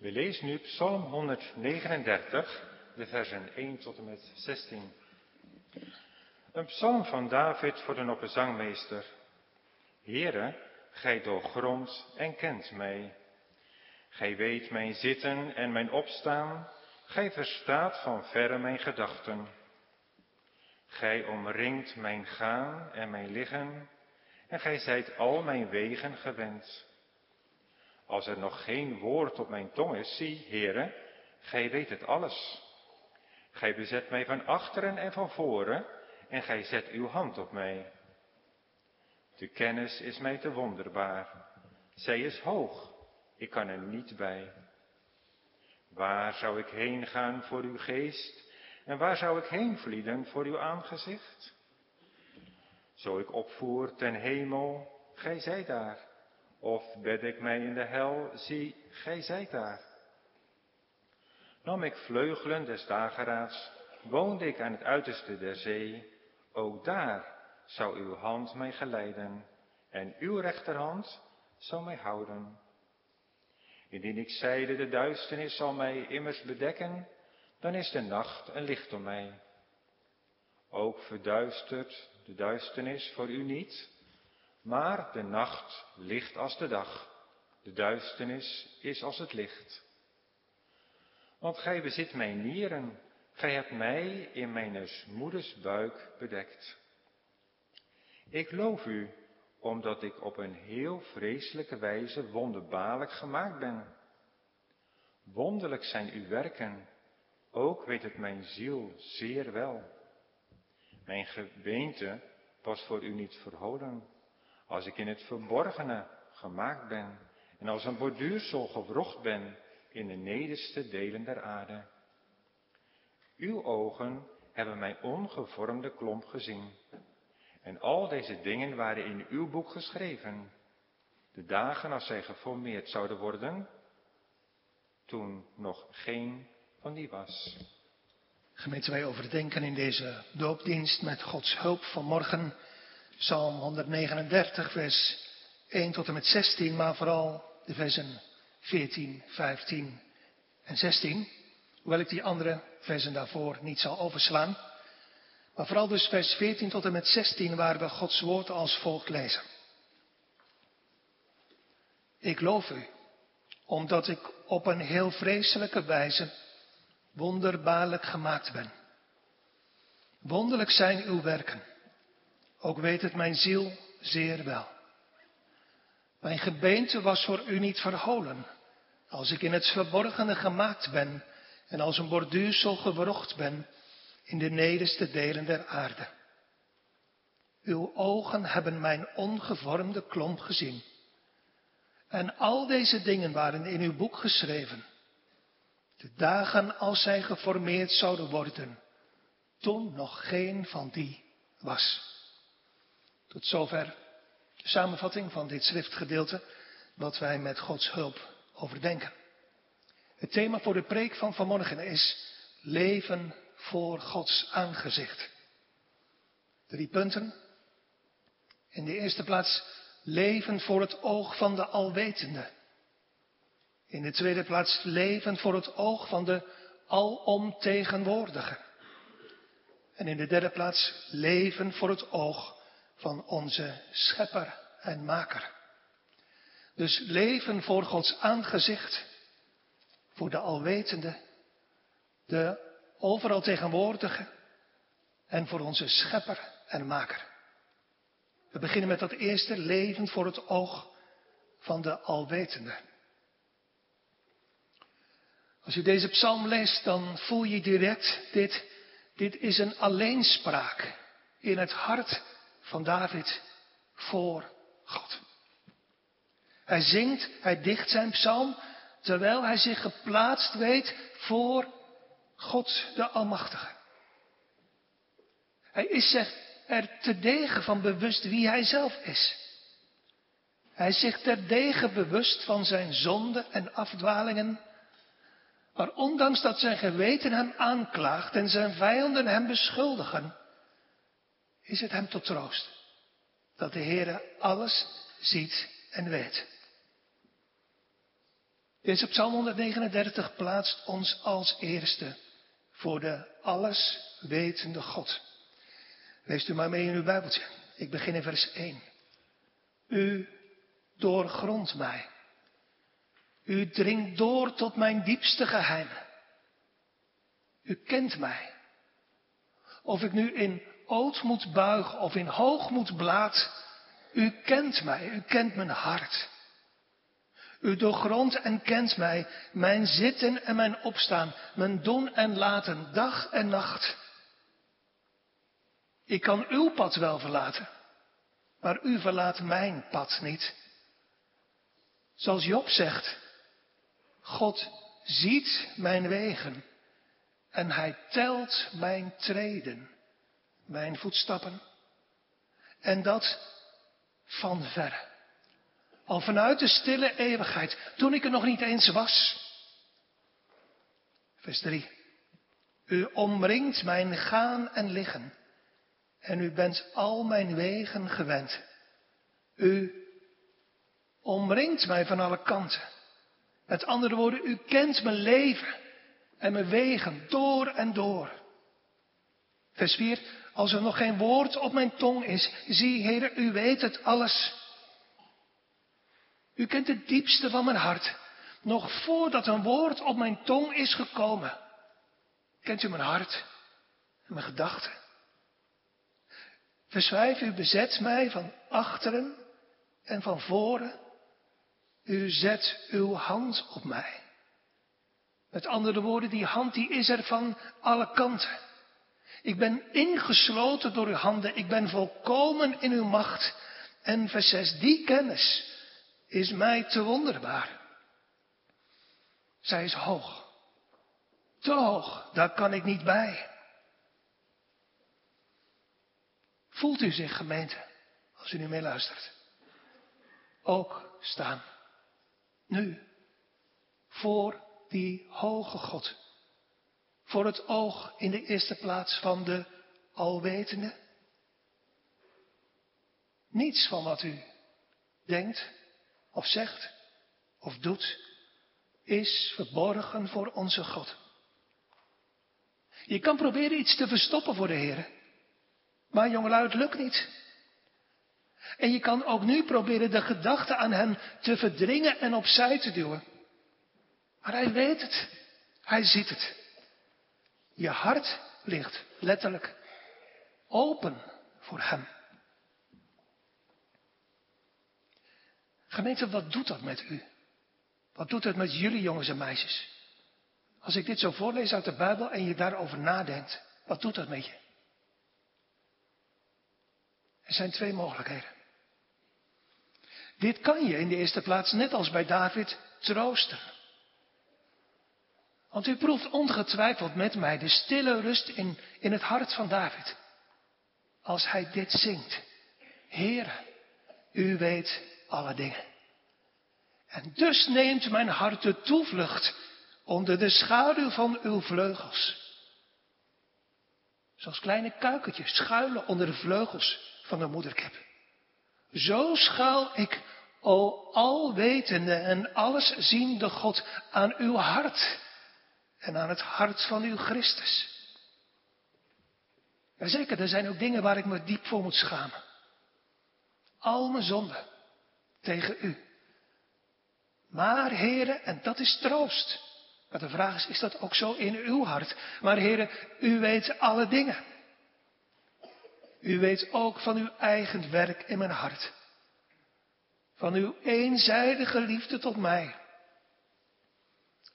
We lezen nu Psalm 139, de versen 1 tot en met 16. Een psalm van David voor de zangmeester. Heere, gij doorgrondt en kent mij. Gij weet mijn zitten en mijn opstaan. Gij verstaat van verre mijn gedachten. Gij omringt mijn gaan en mijn liggen. En gij zijt al mijn wegen gewend. Als er nog geen woord op mijn tong is, zie, Heere, gij weet het alles. Gij bezet mij van achteren en van voren, en gij zet uw hand op mij. De kennis is mij te wonderbaar. Zij is hoog, ik kan er niet bij. Waar zou ik heen gaan voor uw geest? En waar zou ik heen vlieden voor uw aangezicht? Zo ik opvoer ten hemel, gij zijt daar. Of bed ik mij in de hel, zie, gij zijt daar. Nam ik vleugelen des dageraads, woonde ik aan het uiterste der zee, ook daar zou uw hand mij geleiden, en uw rechterhand zou mij houden. Indien ik zeide, de duisternis zal mij immers bedekken, dan is de nacht een licht om mij. Ook verduistert de duisternis voor u niet, maar de nacht licht als de dag, de duisternis is als het licht. Want gij bezit mijn nieren, gij hebt mij in mijn moeders buik bedekt. Ik loof u, omdat ik op een heel vreselijke wijze wonderbaarlijk gemaakt ben. Wonderlijk zijn uw werken, ook weet het mijn ziel zeer wel. Mijn gebeente was voor u niet verholen. Als ik in het verborgene gemaakt ben en als een borduursel gewrocht ben in de nederste delen der aarde. Uw ogen hebben mijn ongevormde klomp gezien. En al deze dingen waren in uw boek geschreven. De dagen als zij geformeerd zouden worden, toen nog geen van die was. Gemeente, wij overdenken in deze doopdienst met Gods hulp vanmorgen Psalm 139, vers 1 tot en met 16, maar vooral de versen 14, 15 en 16. Hoewel ik die andere versen daarvoor niet zal overslaan. Maar vooral dus vers 14 tot en met 16, waar we Gods woord als volgt lezen. Ik loof u, omdat ik op een heel vreselijke wijze wonderbaarlijk gemaakt ben. Wonderlijk zijn uw werken. Ook weet het mijn ziel zeer wel. Mijn gebeente was voor u niet verholen, als ik in het verborgene gemaakt ben en als een borduursel gewrocht ben in de nederste delen der aarde. Uw ogen hebben mijn ongevormde klomp gezien. En al deze dingen waren in uw boek geschreven. De dagen als zij geformeerd zouden worden, toen nog geen van die was. Tot zover de samenvatting van dit schriftgedeelte, wat wij met Gods hulp overdenken. Het thema voor de preek van vanmorgen is leven voor Gods aangezicht. Drie punten. In de eerste plaats leven voor het oog van de Alwetende. In de tweede plaats leven voor het oog van de alomtegenwoordige. En in de derde plaats leven voor het oog van onze schepper en maker. Dus leven voor Gods aangezicht, voor de alwetende, de overal tegenwoordige en voor onze schepper en maker. We beginnen met dat eerste leven voor het oog van de alwetende. Als u deze psalm leest, dan voel je direct, dit, dit is een alleenspraak in het hart van David voor God. Hij zingt, hij dicht zijn psalm, terwijl hij zich geplaatst weet voor God de Almachtige. Hij is zich er te degen van bewust wie hij zelf is. Hij is zich terdege bewust van zijn zonden en afdwalingen. Maar ondanks dat zijn geweten hem aanklaagt en zijn vijanden hem beschuldigen, is het hem tot troost dat de Heere alles ziet en weet. Deze Psalm 139 plaatst ons als eerste voor de alleswetende God. Leest u maar mee in uw Bijbeltje. Ik begin in vers 1. U doorgrondt mij. U dringt door tot mijn diepste geheimen. U kent mij. Of ik nu in oud moet buigen of in hoog moet blaad. U kent mij, u kent mijn hart. U doorgrondt en kent mij, mijn zitten en mijn opstaan, mijn doen en laten, dag en nacht. Ik kan uw pad wel verlaten, maar u verlaat mijn pad niet. Zoals Job zegt, God ziet mijn wegen en hij telt mijn treden, mijn voetstappen. En dat van verre. Al vanuit de stille eeuwigheid, toen ik er nog niet eens was. Vers 3. U omringt mijn gaan en liggen. En u bent al mijn wegen gewend. U omringt mij van alle kanten. Met andere woorden, u kent mijn leven en mijn wegen door en door. Vers 4. Als er nog geen woord op mijn tong is, zie Heer, u weet het alles. U kent het diepste van mijn hart. Nog voordat een woord op mijn tong is gekomen, kent u mijn hart en mijn gedachten. 5, u bezet mij van achteren en van voren. U zet uw hand op mij. Met andere woorden, die hand die is er van alle kanten. Ik ben ingesloten door uw handen. Ik ben volkomen in uw macht. En vers 6, die kennis is mij te wonderbaar. Zij is hoog. Te hoog, daar kan ik niet bij. Voelt u zich, gemeente, als u nu meeluistert, ook staan, nu, voor die hoge God, voor het oog in de eerste plaats van de alwetende? Niets van wat u denkt, of zegt, of doet, is verborgen voor onze God. Je kan proberen iets te verstoppen voor de Heer. Maar jongelui, het lukt niet. En je kan ook nu proberen de gedachte aan Hem te verdringen en opzij te duwen. Maar Hij weet het. Hij ziet het. Je hart ligt letterlijk open voor Hem. Gemeente, wat doet dat met u? Wat doet het met jullie jongens en meisjes? Als ik dit zo voorlees uit de Bijbel en je daarover nadenkt, wat doet dat met je? Er zijn twee mogelijkheden. Dit kan je in de eerste plaats, net als bij David, troosten. Want u proeft ongetwijfeld met mij de stille rust in, in het hart van David. Als hij dit zingt. Heere, u weet alle dingen. En dus neemt mijn hart de toevlucht onder de schaduw van uw vleugels. Zoals kleine kuikentjes schuilen onder de vleugels van de moederkip. Zo schuil ik, o alwetende en allesziende God, aan uw hart en aan het hart van uw Christus. Jazeker, er zijn ook dingen waar ik me diep voor moet schamen. Al mijn zonden tegen u. Maar heren, en dat is troost. Maar de vraag is, is dat ook zo in uw hart? Maar heren, u weet alle dingen. U weet ook van uw eigen werk in mijn hart. Van uw eenzijdige liefde tot mij.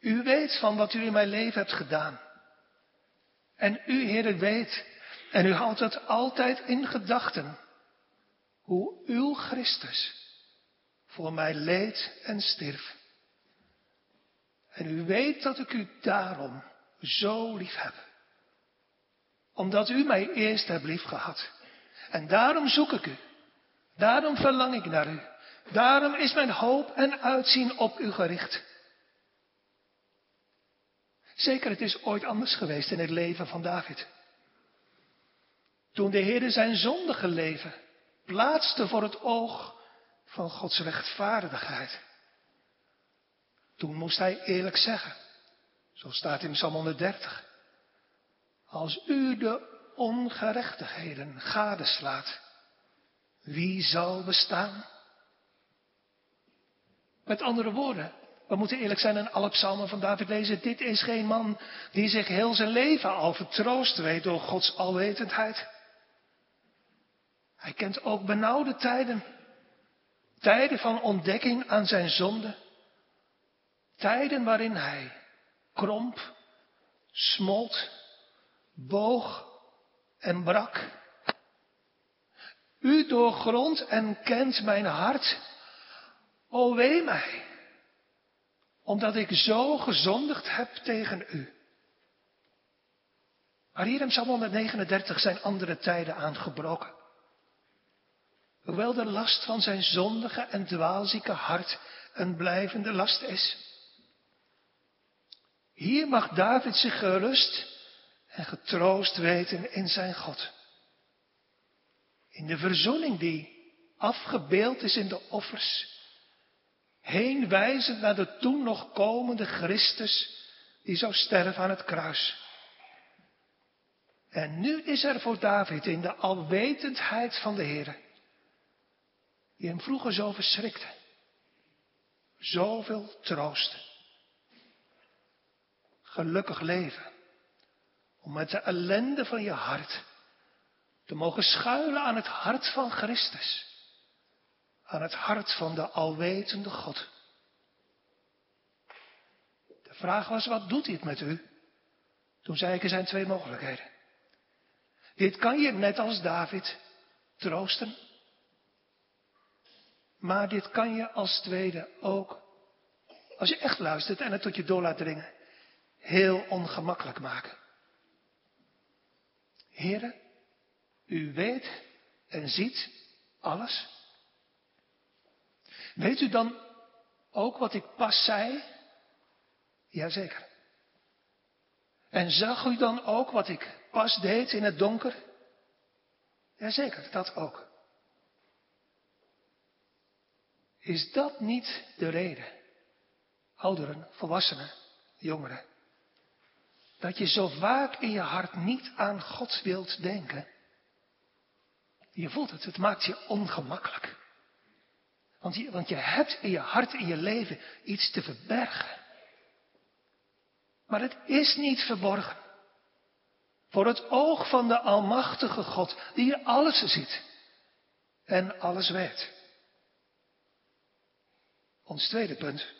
U weet van wat u in mijn leven hebt gedaan. En u, heren, weet, en u houdt het altijd in gedachten, hoe uw Christus voor mij leed en stierf. En u weet dat ik u daarom zo lief heb. Omdat u mij eerst hebt lief gehad. En daarom zoek ik u. Daarom verlang ik naar u. Daarom is mijn hoop en uitzien op u gericht. Zeker, het is ooit anders geweest in het leven van David. Toen de Heer zijn zondige leven plaatste voor het oog van Gods rechtvaardigheid. Toen moest hij eerlijk zeggen, zo staat in Psalm 130. Als u de ongerechtigheden gadeslaat, wie zal bestaan? Met andere woorden, we moeten eerlijk zijn en alle psalmen van David lezen. Dit is geen man die zich heel zijn leven al vertroost weet door Gods alwetendheid. Hij kent ook benauwde tijden. Tijden van ontdekking aan zijn zonde. Tijden waarin hij kromp, smolt, boog en brak. U doorgrondt en kent mijn hart. O wee mij, omdat ik zo gezondigd heb tegen u. Maar hier in Psalm 139 zijn andere tijden aangebroken. Hoewel de last van zijn zondige en dwaalzieke hart een blijvende last is. Hier mag David zich gerust en getroost weten in zijn God. In de verzoening die afgebeeld is in de offers, heen wijzend naar de toen nog komende Christus die zou sterven aan het kruis. En nu is er voor David in de alwetendheid van de Heer, die hem vroeger zo verschrikte, zoveel troost. Gelukkig leven om met de ellende van je hart te mogen schuilen aan het hart van Christus. Aan het hart van de alwetende God. De vraag was, wat doet dit met u? Toen zei ik, er zijn twee mogelijkheden. Dit kan je net als David troosten. Maar dit kan je als tweede ook, als je echt luistert en het tot je door laat dringen, heel ongemakkelijk maken. Heren, u weet en ziet alles. Weet u dan ook wat ik pas zei? Jazeker. En zag u dan ook wat ik pas deed in het donker? Jazeker, dat ook. Is dat niet de reden, ouderen, volwassenen, jongeren, dat je zo vaak in je hart niet aan God wilt denken? Je voelt het, het maakt je ongemakkelijk. Want je, want je hebt in je hart, in je leven iets te verbergen. Maar het is niet verborgen. Voor het oog van de Almachtige God, die alles ziet en alles weet. Ons tweede punt.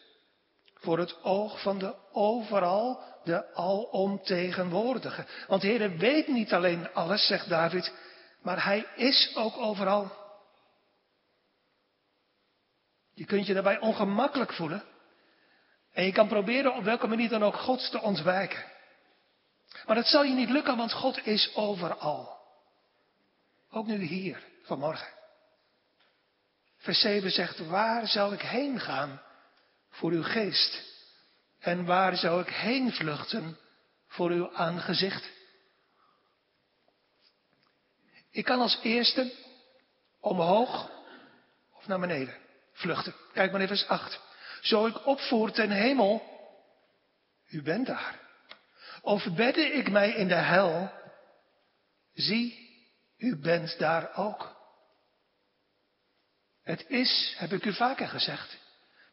Voor het oog van de overal, de alomtegenwoordige. Want de Heer weet niet alleen alles, zegt David, maar Hij is ook overal. Je kunt je daarbij ongemakkelijk voelen. En je kan proberen op welke manier dan ook God te ontwijken. Maar dat zal je niet lukken, want God is overal. Ook nu hier, vanmorgen. Vers 7 zegt, waar zal ik heen gaan voor uw geest? En waar zou ik heen vluchten voor uw aangezicht? Ik kan als eerste omhoog of naar beneden vluchten. Kijk maar even eens 8. Zo ik opvoer ten hemel, u bent daar. Of bedde ik mij in de hel, zie, u bent daar ook. Het is, heb ik u vaker gezegd,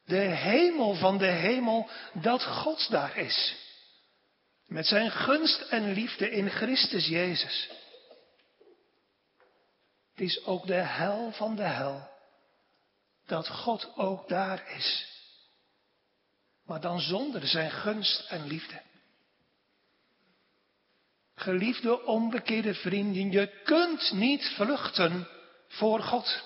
de hemel van de hemel dat God daar is. Met zijn gunst en liefde in Christus Jezus. Het is ook de hel van de hel dat God ook daar is. Maar dan zonder zijn gunst en liefde. Geliefde onbekeerde vrienden, je kunt niet vluchten voor God.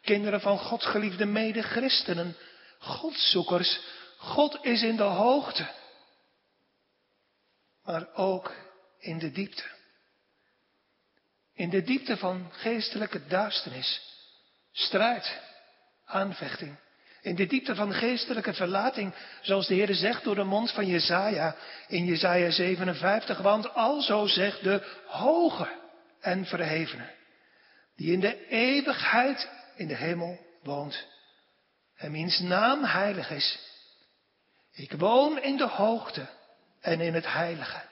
Kinderen van God, geliefde mede-christenen, Godzoekers, God is in de hoogte, maar ook in de diepte. In de diepte van geestelijke duisternis, strijd, aanvechting. In de diepte van geestelijke verlating, zoals de Heer zegt door de mond van Jezaja in Jezaja 57. Want alzo zegt de hoge en verhevene, die in de eeuwigheid in de hemel woont. en wiens naam heilig is. Ik woon in de hoogte en in het heilige.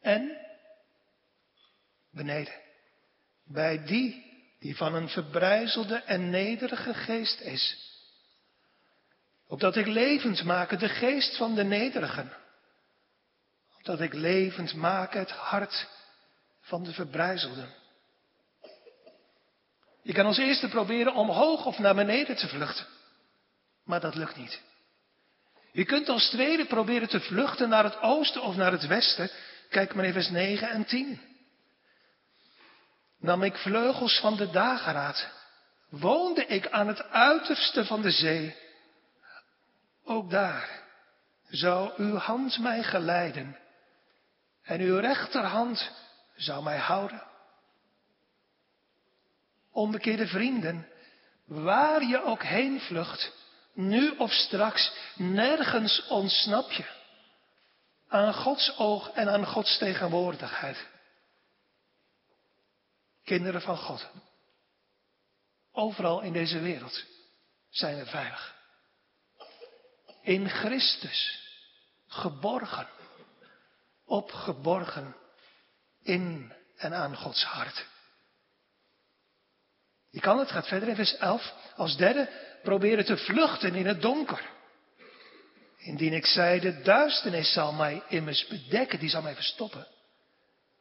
En beneden, bij die die van een verbrijzelde en nederige geest is. Opdat ik levend maak de geest van de nederigen. Opdat ik levend maak het hart van de verbrijzelden. Je kan als eerste proberen omhoog of naar beneden te vluchten. Maar dat lukt niet. Je kunt als tweede proberen te vluchten naar het oosten of naar het westen. Kijk maar even vers 9 en 10. Nam ik vleugels van de dageraad. Woonde ik aan het uiterste van de zee. Ook daar zou uw hand mij geleiden. En uw rechterhand zou mij houden. Onbekeerde vrienden, waar je ook heen vlucht, nu of straks, nergens ontsnap je aan Gods oog en aan Gods tegenwoordigheid. Kinderen van God, overal in deze wereld zijn we veilig. In Christus, geborgen, opgeborgen in en aan Gods hart. Je kan het, gaat verder in vers 11. Als derde, proberen te vluchten in het donker. Indien ik zei, de duisternis zal mij immers bedekken, die zal mij verstoppen.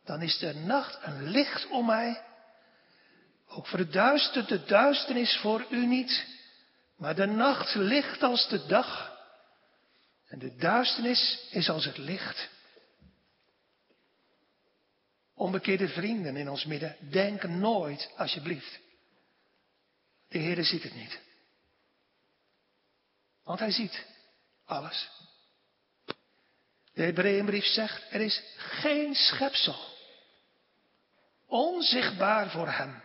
Dan is de nacht een licht om mij. Ook verduistert de duisternis voor u niet. Maar de nacht licht als de dag. En de duisternis is als het licht. Onbekeerde vrienden in ons midden, denk nooit, alsjeblieft, de Heer ziet het niet. Want hij ziet alles. De Hebreeënbrief zegt, er is geen schepsel onzichtbaar voor hem.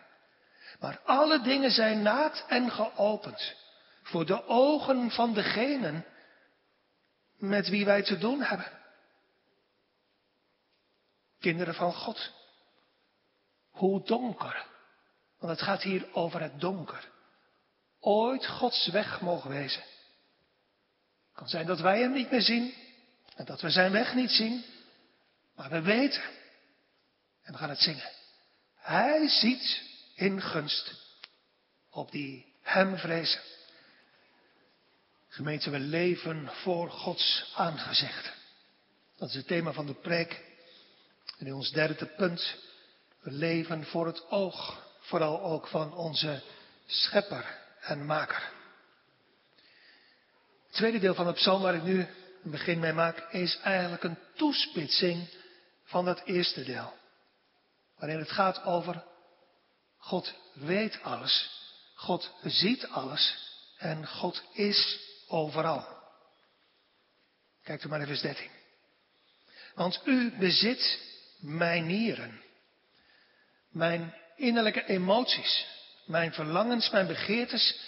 Maar alle dingen zijn naakt en geopend voor de ogen van degenen met wie wij te doen hebben. Kinderen van God. Hoe donker. Want het gaat hier over het donker ooit Gods weg mogen wezen. Het kan zijn dat wij hem niet meer zien en dat we zijn weg niet zien, maar we weten en we gaan het zingen. Hij ziet in gunst op die hem vrezen. Gemeente, we leven voor Gods aangezicht. Dat is het thema van de preek. En in ons derde punt, we leven voor het oog, vooral ook van onze schepper en maker. Het tweede deel van de psalm waar ik nu een begin mee maak, is eigenlijk een toespitsing van dat eerste deel. Waarin het gaat over God weet alles, God ziet alles en God is overal. Kijk u maar naar vers 13. Want u bezit mijn nieren, mijn innerlijke emoties, mijn verlangens, mijn begeertes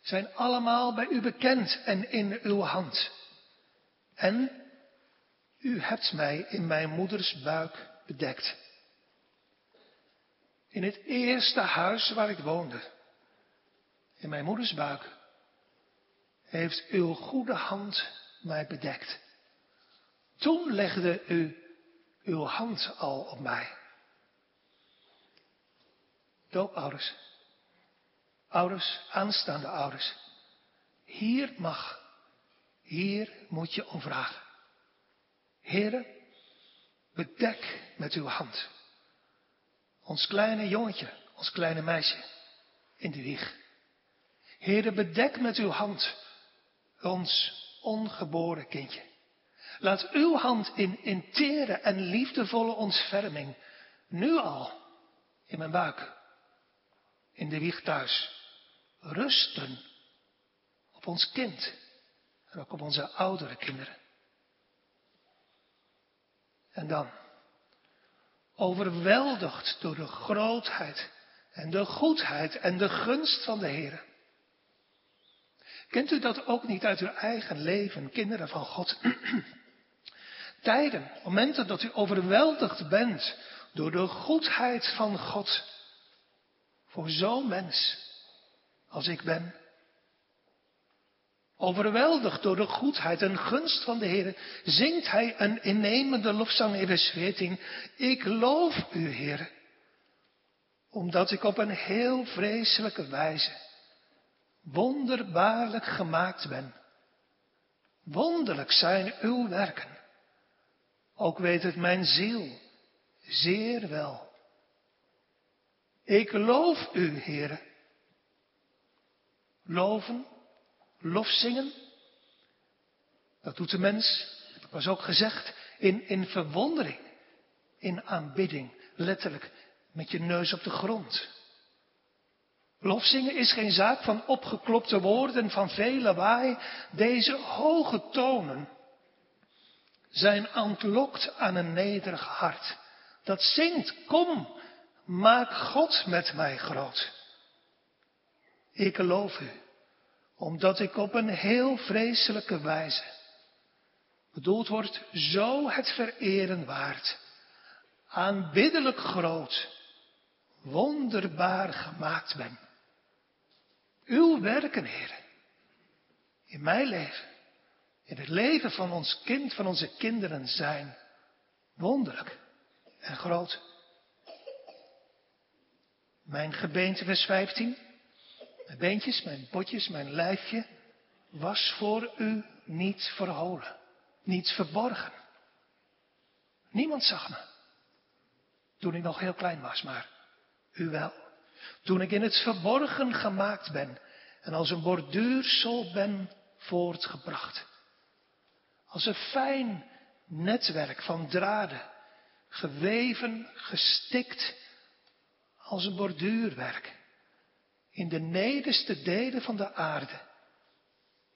zijn allemaal bij u bekend en in uw hand. En u hebt mij in mijn moeders buik bedekt. In het eerste huis waar ik woonde, in mijn moeders buik, heeft uw goede hand mij bedekt. Toen legde u uw hand al op mij. Doopouders. Ouders, aanstaande ouders. Hier mag, hier moet je om vragen. Heren, bedek met uw hand. Ons kleine jongetje, ons kleine meisje in de wieg. Heren, bedek met uw hand ons ongeboren kindje. Laat uw hand in, in tere en liefdevolle ontferming nu al in mijn buik, in de wieg thuis, rusten op ons kind en ook op onze oudere kinderen. En dan, overweldigd door de grootheid en de goedheid en de gunst van de Heer. Kent u dat ook niet uit uw eigen leven, kinderen van God? Tijden, momenten dat u overweldigd bent door de goedheid van God voor zo'n mens als ik ben. Overweldigd door de goedheid en gunst van de Heer, zingt hij een innemende lofzang in vers 14. Ik loof u, Heer, omdat ik op een heel vreselijke wijze wonderbaarlijk gemaakt ben. Wonderlijk zijn uw werken. Ook weet het mijn ziel zeer wel. Ik loof u, Heer. Loven, lof zingen. Dat doet de mens, dat was ook gezegd, in, in verwondering, in aanbidding, letterlijk met je neus op de grond. Lofzingen is geen zaak van opgeklopte woorden, van vele waai. Deze hoge tonen zijn ontlokt aan een nederig hart. Dat zingt, kom, maak God met mij groot. Ik loof u, omdat ik op een heel vreselijke wijze bedoeld wordt zo het vereren waard, aanbiddelijk groot, wonderbaar gemaakt ben. Uw werken, Heer, in mijn leven, in het leven van ons kind, van onze kinderen zijn wonderlijk en groot. Mijn gebeente, vers 15. Mijn beentjes, mijn potjes, mijn lijfje was voor u niet verholen, niet verborgen. Niemand zag me. Toen ik nog heel klein was, maar u wel. Toen ik in het verborgen gemaakt ben en als een borduursel ben voortgebracht. Als een fijn netwerk van draden, geweven, gestikt, als een borduurwerk. In de nederste delen van de aarde,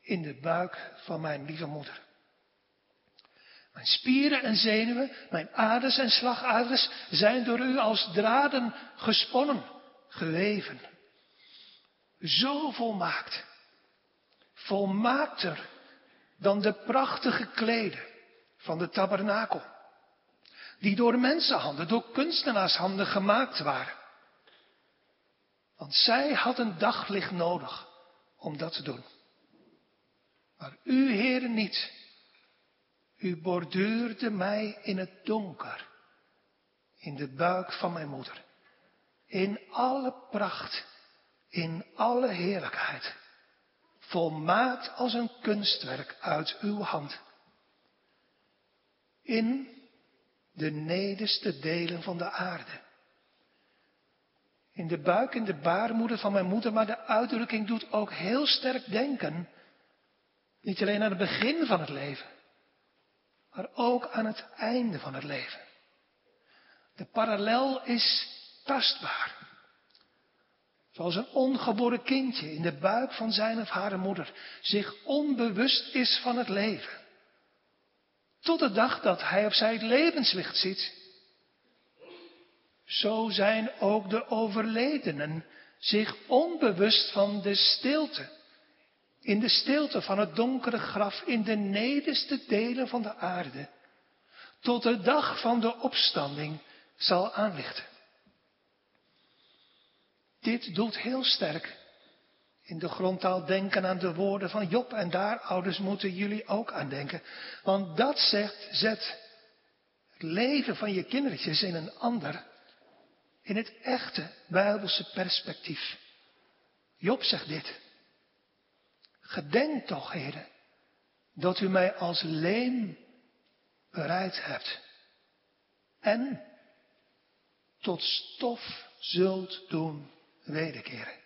in de buik van mijn lieve moeder. Mijn spieren en zenuwen, mijn aders en slagaders zijn door u als draden gesponnen geweven. Zo volmaakt. Volmaakter dan de prachtige kleden van de tabernakel. Die door mensenhanden, door kunstenaarshanden gemaakt waren. Want zij hadden daglicht nodig om dat te doen. Maar u, heren, niet. U borduurde mij in het donker, in de buik van mijn moeder in alle pracht, in alle heerlijkheid, volmaakt als een kunstwerk uit uw hand. In de nederste delen van de aarde. In de buik, in de baarmoeder van mijn moeder, maar de uitdrukking doet ook heel sterk denken, niet alleen aan het begin van het leven, maar ook aan het einde van het leven. De parallel is tastbaar. Zoals een ongeboren kindje in de buik van zijn of haar moeder zich onbewust is van het leven. Tot de dag dat hij of zij het levenslicht ziet. Zo zijn ook de overledenen zich onbewust van de stilte. In de stilte van het donkere graf, in de nederste delen van de aarde. Tot de dag van de opstanding zal aanlichten. Dit doet heel sterk in de grondtaal denken aan de woorden van Job. En daar, ouders, moeten jullie ook aan denken. Want dat zegt, zet het leven van je kindertjes in een ander, in het echte Bijbelse perspectief. Job zegt dit. Gedenk toch, heren, dat u mij als leem bereid hebt. En tot stof zult doen wederkeren.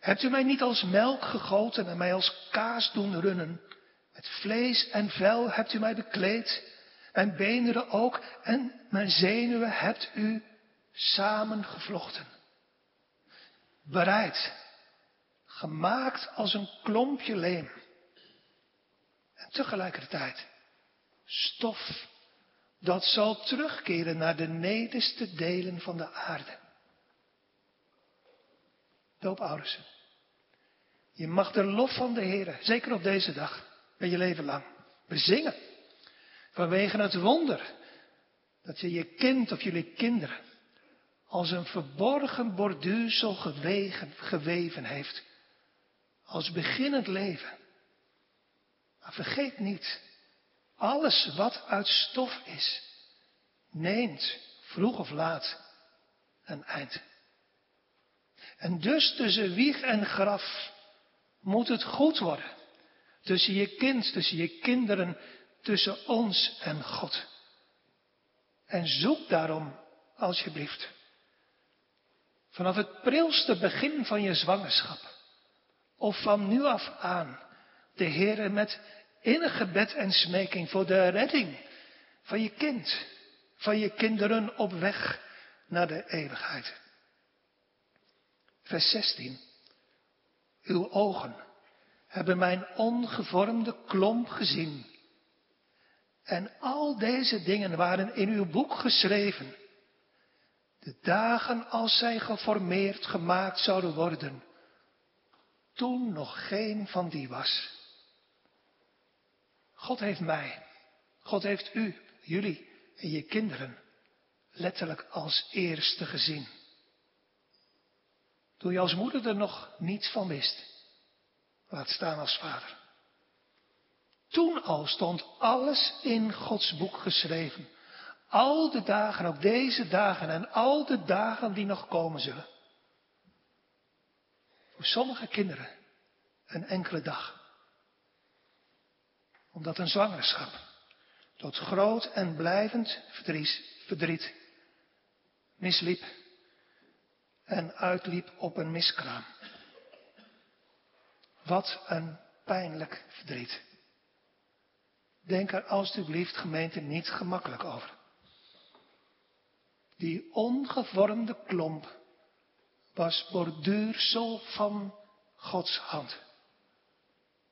Hebt u mij niet als melk gegoten en mij als kaas doen runnen? Met vlees en vel hebt u mij bekleed, mijn beenderen ook en mijn zenuwen hebt u samengevlochten. Bereid, gemaakt als een klompje leem. En tegelijkertijd stof dat zal terugkeren naar de nederste delen van de aarde. Doopouders. Je mag de lof van de Heer, zeker op deze dag, met je leven lang, bezingen. Vanwege het wonder dat je je kind of jullie kinderen als een verborgen borduursel geweven heeft. als beginnend leven. Maar vergeet niet, alles wat uit stof is, neemt vroeg of laat een eind. En dus tussen wieg en graf moet het goed worden. Tussen je kind, tussen je kinderen, tussen ons en God. En zoek daarom, alsjeblieft, vanaf het prilste begin van je zwangerschap, of van nu af aan, de Heere met innig gebed en smeking voor de redding van je kind, van je kinderen op weg naar de eeuwigheid. Vers 16. Uw ogen hebben mijn ongevormde klomp gezien. En al deze dingen waren in uw boek geschreven. De dagen als zij geformeerd gemaakt zouden worden. Toen nog geen van die was. God heeft mij, God heeft u, jullie en je kinderen letterlijk als eerste gezien. Toen je als moeder er nog niets van wist. Laat staan als vader. Toen al stond alles in Gods boek geschreven. Al de dagen, ook deze dagen en al de dagen die nog komen zullen. Voor sommige kinderen een enkele dag. Omdat een zwangerschap tot groot en blijvend verdriet, verdriet misliep en uitliep op een miskraam. Wat een pijnlijk verdriet. Denk er alstublieft gemeente niet gemakkelijk over. Die ongevormde klomp was borduursel van Gods hand.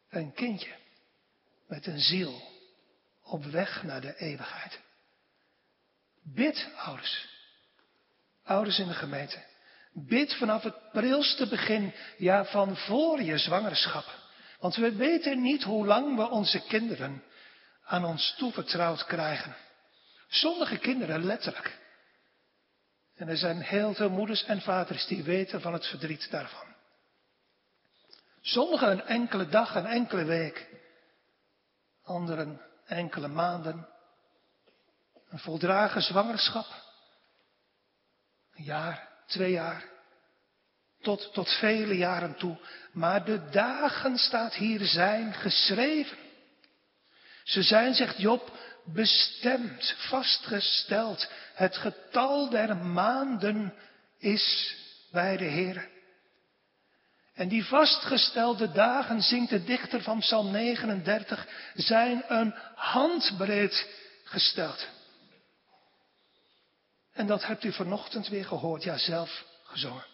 Een kindje met een ziel op weg naar de eeuwigheid. Bid, ouders. Ouders in de gemeente. Bid vanaf het prilste begin, ja van voor je zwangerschap. Want we weten niet hoe lang we onze kinderen aan ons toevertrouwd krijgen. Sommige kinderen letterlijk. En er zijn heel veel moeders en vaders die weten van het verdriet daarvan. Sommigen een enkele dag, een enkele week. Anderen enkele maanden. Een voldragen zwangerschap. Een jaar, twee jaar. Tot, tot vele jaren toe. Maar de dagen, staat hier, zijn geschreven. Ze zijn, zegt Job, bestemd, vastgesteld. Het getal der maanden is bij de Heer. En die vastgestelde dagen, zingt de dichter van Psalm 39, zijn een handbreed gesteld. En dat hebt u vanochtend weer gehoord, ja zelf gezongen.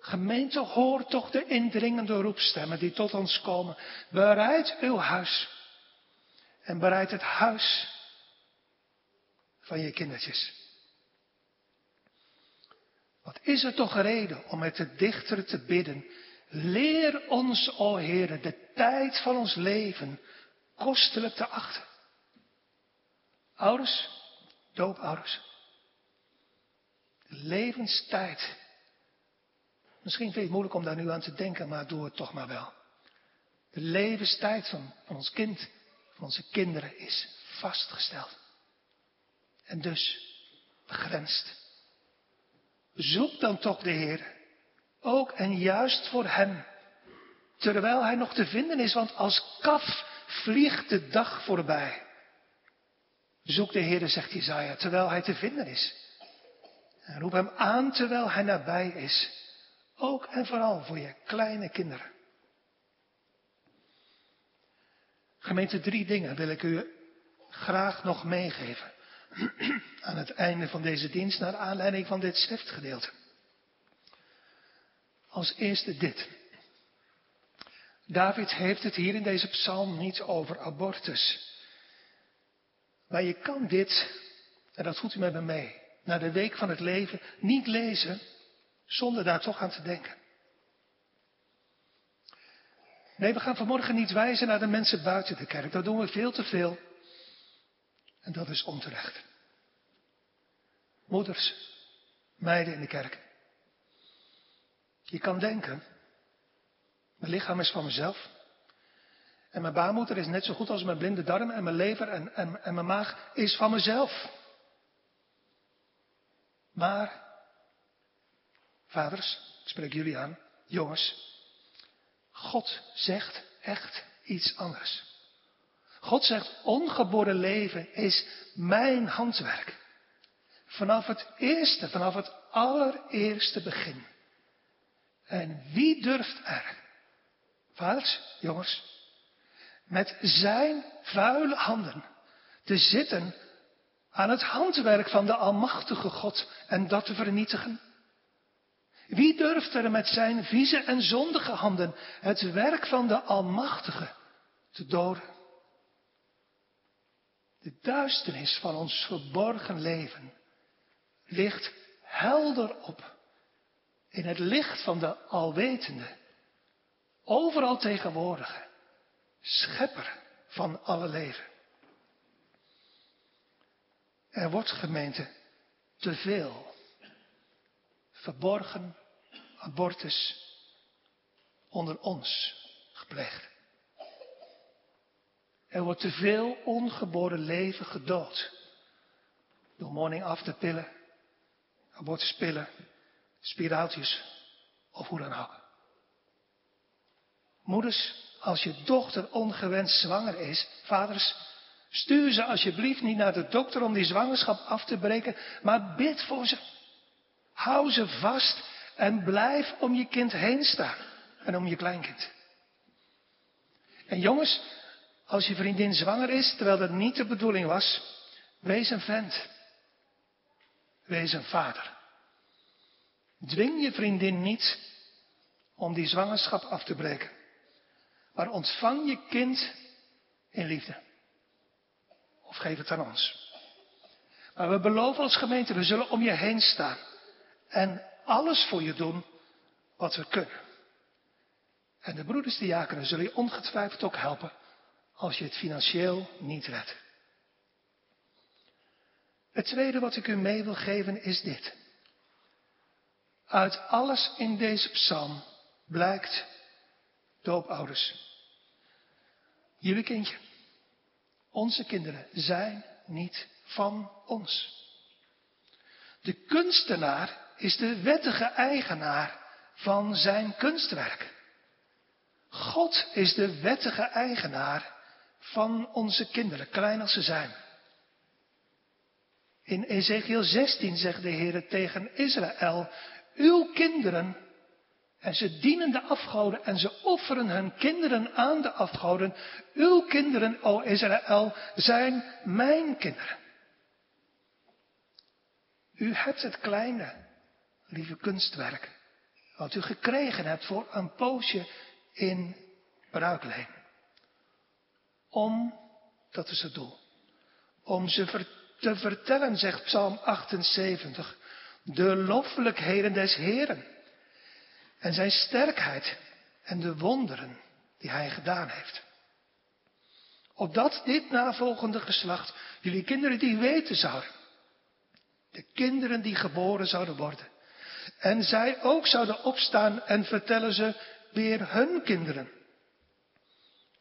Gemeente, hoor toch de indringende roepstemmen die tot ons komen. Bereid uw huis. En bereid het huis van je kindertjes. Wat is er toch reden om met de dichter te bidden. Leer ons, o Heere, de tijd van ons leven kostelijk te achten. Ouders, doopouders. De levenstijd Misschien vind je het moeilijk om daar nu aan te denken, maar doe het toch maar wel. De levenstijd van ons kind, onze kinderen is vastgesteld. En dus begrensd. Zoek dan toch de Heer. Ook en juist voor hem. Terwijl hij nog te vinden is, want als kaf vliegt de dag voorbij. Zoek de Heer, zegt Jezaja, terwijl hij te vinden is. En roep hem aan terwijl hij nabij is. Ook en vooral voor je kleine kinderen. Gemeente, drie dingen wil ik u graag nog meegeven. Aan het einde van deze dienst, naar aanleiding van dit schriftgedeelte. Als eerste dit. David heeft het hier in deze psalm niet over abortus. Maar je kan dit, en dat voelt u met me mee, naar de week van het leven niet lezen zonder daar toch aan te denken. Nee, we gaan vanmorgen niet wijzen naar de mensen buiten de kerk. Dat doen we veel te veel. En dat is onterecht. Moeders, meiden in de kerk. Je kan denken, Mijn lichaam is van mezelf. En mijn baarmoeder is net zo goed als mijn blinde darm en mijn lever en, en, mijn maag is van mezelf. Maar, vaders, ik spreek jullie aan, jongens, God zegt echt iets anders. God zegt, ongeboren leven is mijn handwerk. Vanaf het eerste, vanaf het allereerste begin. En wie durft er, vaders, jongens, met zijn vuile handen te zitten aan het handwerk van de Almachtige God en dat te vernietigen? Wie durft er met zijn vieze en zondige handen het werk van de Almachtige te doden? De duisternis van ons verborgen leven ligt helder op in het licht van de alwetende, overal tegenwoordige, schepper van alle leven. Er wordt gemeente te veel verborgen abortus onder ons gepleegd. Er wordt te veel ongeboren leven gedood. Door morning after pillen, abortuspillen, spiraaltjes of hoe dan ook. Moeders, als je dochter ongewenst zwanger is, vaders, stuur ze alsjeblieft niet naar de dokter om die zwangerschap af te breken, maar bid voor ze. Hou ze vast en blijf om je kind heen staan en om je kleinkind. En jongens, als je vriendin zwanger is, terwijl dat niet de bedoeling was, wees een vent. Wees een vader. Dwing je vriendin niet om die zwangerschap af te breken. Maar ontvang je kind in liefde. Of geef het aan ons. Maar we beloven als gemeente, we zullen om je heen staan. En alles voor je doen wat we kunnen. En de broeders diakenen zullen je ongetwijfeld ook helpen als je het financieel niet redt. Het tweede wat ik u mee wil geven is dit. Uit alles in deze psalm blijkt, doopouders, jullie kindje, onze kinderen zijn niet van ons. De kunstenaar is de wettige eigenaar van zijn kunstwerk. God is de wettige eigenaar van onze kinderen, klein als ze zijn. In Ezekiel 16 zegt de Heer tegen Israël, uw kinderen, en ze dienen de afgoden en ze offeren hun kinderen aan de afgoden, uw kinderen, o Israël, zijn mijn kinderen. U hebt het kleine, lieve kunstwerk, wat u gekregen hebt voor een poosje in bruikleen. Om, dat is het doel, om ze te vertellen, zegt Psalm 78, de loffelijkheden des Heren en zijn sterkheid en de wonderen die hij gedaan heeft. Opdat dit navolgende geslacht jullie kinderen die weten zouden. De kinderen die geboren zouden worden. En zij ook zouden opstaan en vertellen ze weer hun kinderen.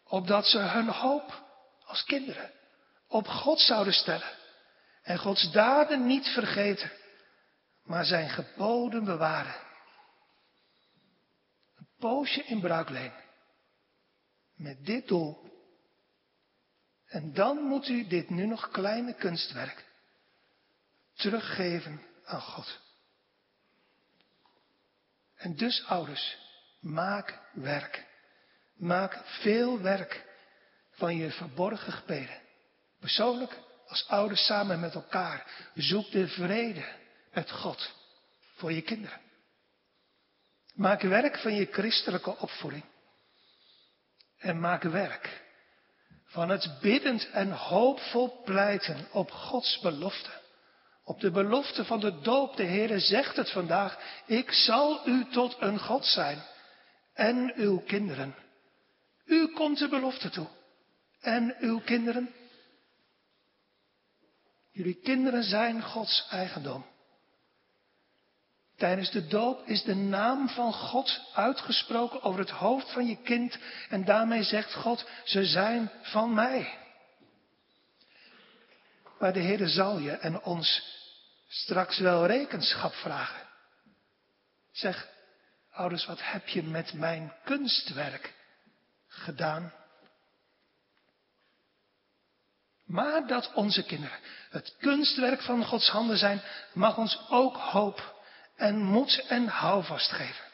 Opdat ze hun hoop als kinderen op God zouden stellen. En Gods daden niet vergeten, maar zijn geboden bewaren. Een poosje in bruikleen. Met dit doel. En dan moet u dit nu nog kleine kunstwerk teruggeven aan God. En dus ouders, maak werk. Maak veel werk van je verborgen gebeden. Persoonlijk, als ouders samen met elkaar. Zoek de vrede met God voor je kinderen. Maak werk van je christelijke opvoeding. En maak werk van het biddend en hoopvol pleiten op Gods belofte. Op de belofte van de doop, de Heere zegt het vandaag, ik zal u tot een God zijn en uw kinderen. U komt de belofte toe en uw kinderen. Jullie kinderen zijn Gods eigendom. Tijdens de doop is de naam van God uitgesproken over het hoofd van je kind en daarmee zegt God, ze zijn van mij. Maar de Heer zal je en ons straks wel rekenschap vragen. Zeg, ouders, wat heb je met mijn kunstwerk gedaan? Maar dat onze kinderen het kunstwerk van Gods handen zijn, mag ons ook hoop en moed en houvast geven.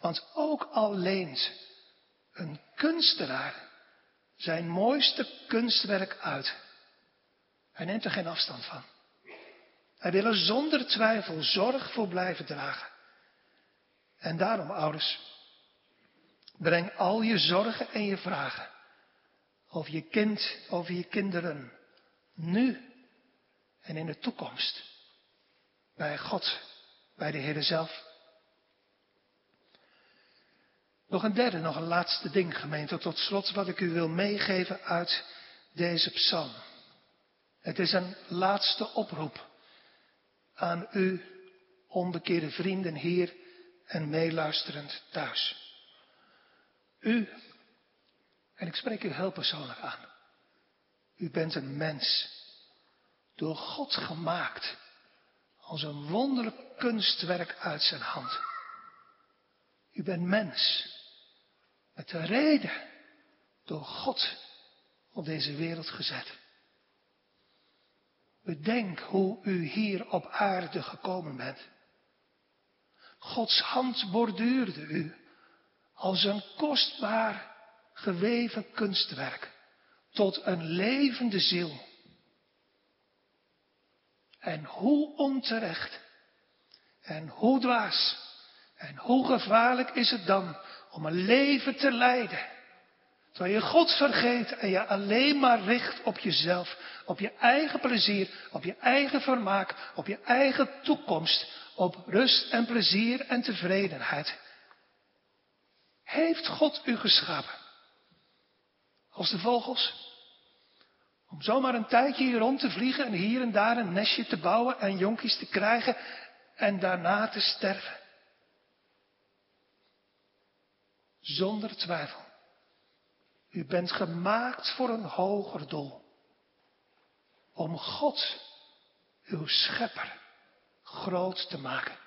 Want ook al leent een kunstenaar zijn mooiste kunstwerk uit, hij neemt er geen afstand van. Hij wil er zonder twijfel zorg voor blijven dragen. En daarom, ouders, breng al je zorgen en je vragen over je kind, over je kinderen, nu en in de toekomst, bij God, bij de Heer zelf. Nog een derde, nog een laatste ding, gemeente, tot slot wat ik u wil meegeven uit deze psalm. Het is een laatste oproep aan u, onbekeerde vrienden hier en meeluisterend thuis. U, en ik spreek u heel persoonlijk aan. U bent een mens, door God gemaakt, als een wonderlijk kunstwerk uit zijn hand. U bent mens, met de reden door God op deze wereld gezet. Bedenk hoe u hier op aarde gekomen bent. Gods hand borduurde u als een kostbaar geweven kunstwerk tot een levende ziel. En hoe onterecht en hoe dwaas en hoe gevaarlijk is het dan om een leven te leiden Terwijl je God vergeet en je alleen maar richt op jezelf, op je eigen plezier, op je eigen vermaak, op je eigen toekomst, op rust en plezier en tevredenheid. Heeft God u geschapen? Als de vogels? Om zomaar een tijdje hier rond te vliegen en hier en daar een nestje te bouwen en jonkies te krijgen en daarna te sterven. Zonder twijfel. U bent gemaakt voor een hoger doel. Om God, uw schepper, groot te maken.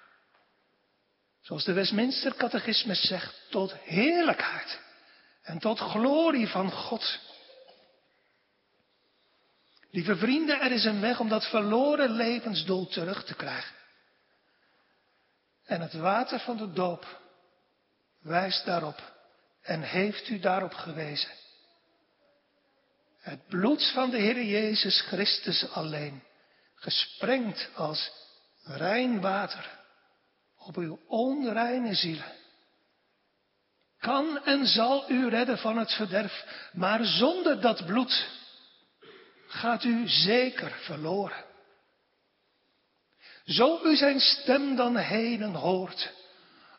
Zoals de Westminster Catechismus zegt, tot heerlijkheid en tot glorie van God. Lieve vrienden, er is een weg om dat verloren levensdoel terug te krijgen. En het water van de doop wijst daarop en heeft u daarop gewezen. Het bloed van de Heer Jezus Christus alleen, gesprengd als rein water op uw onreine zielen, kan en zal u redden van het verderf, maar zonder dat bloed gaat u zeker verloren. Zo u zijn stem dan heden hoort,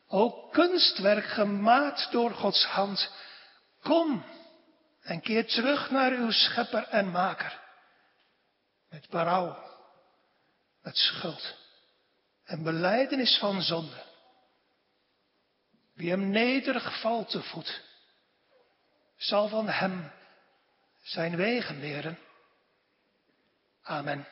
ook kunstwerk gemaakt door Gods hand. Kom en keer terug naar uw schepper en maker. Met berouw, met schuld en beleidenis van zonde. Wie hem nederig valt te voet, zal van hem zijn wegen leren. Amen.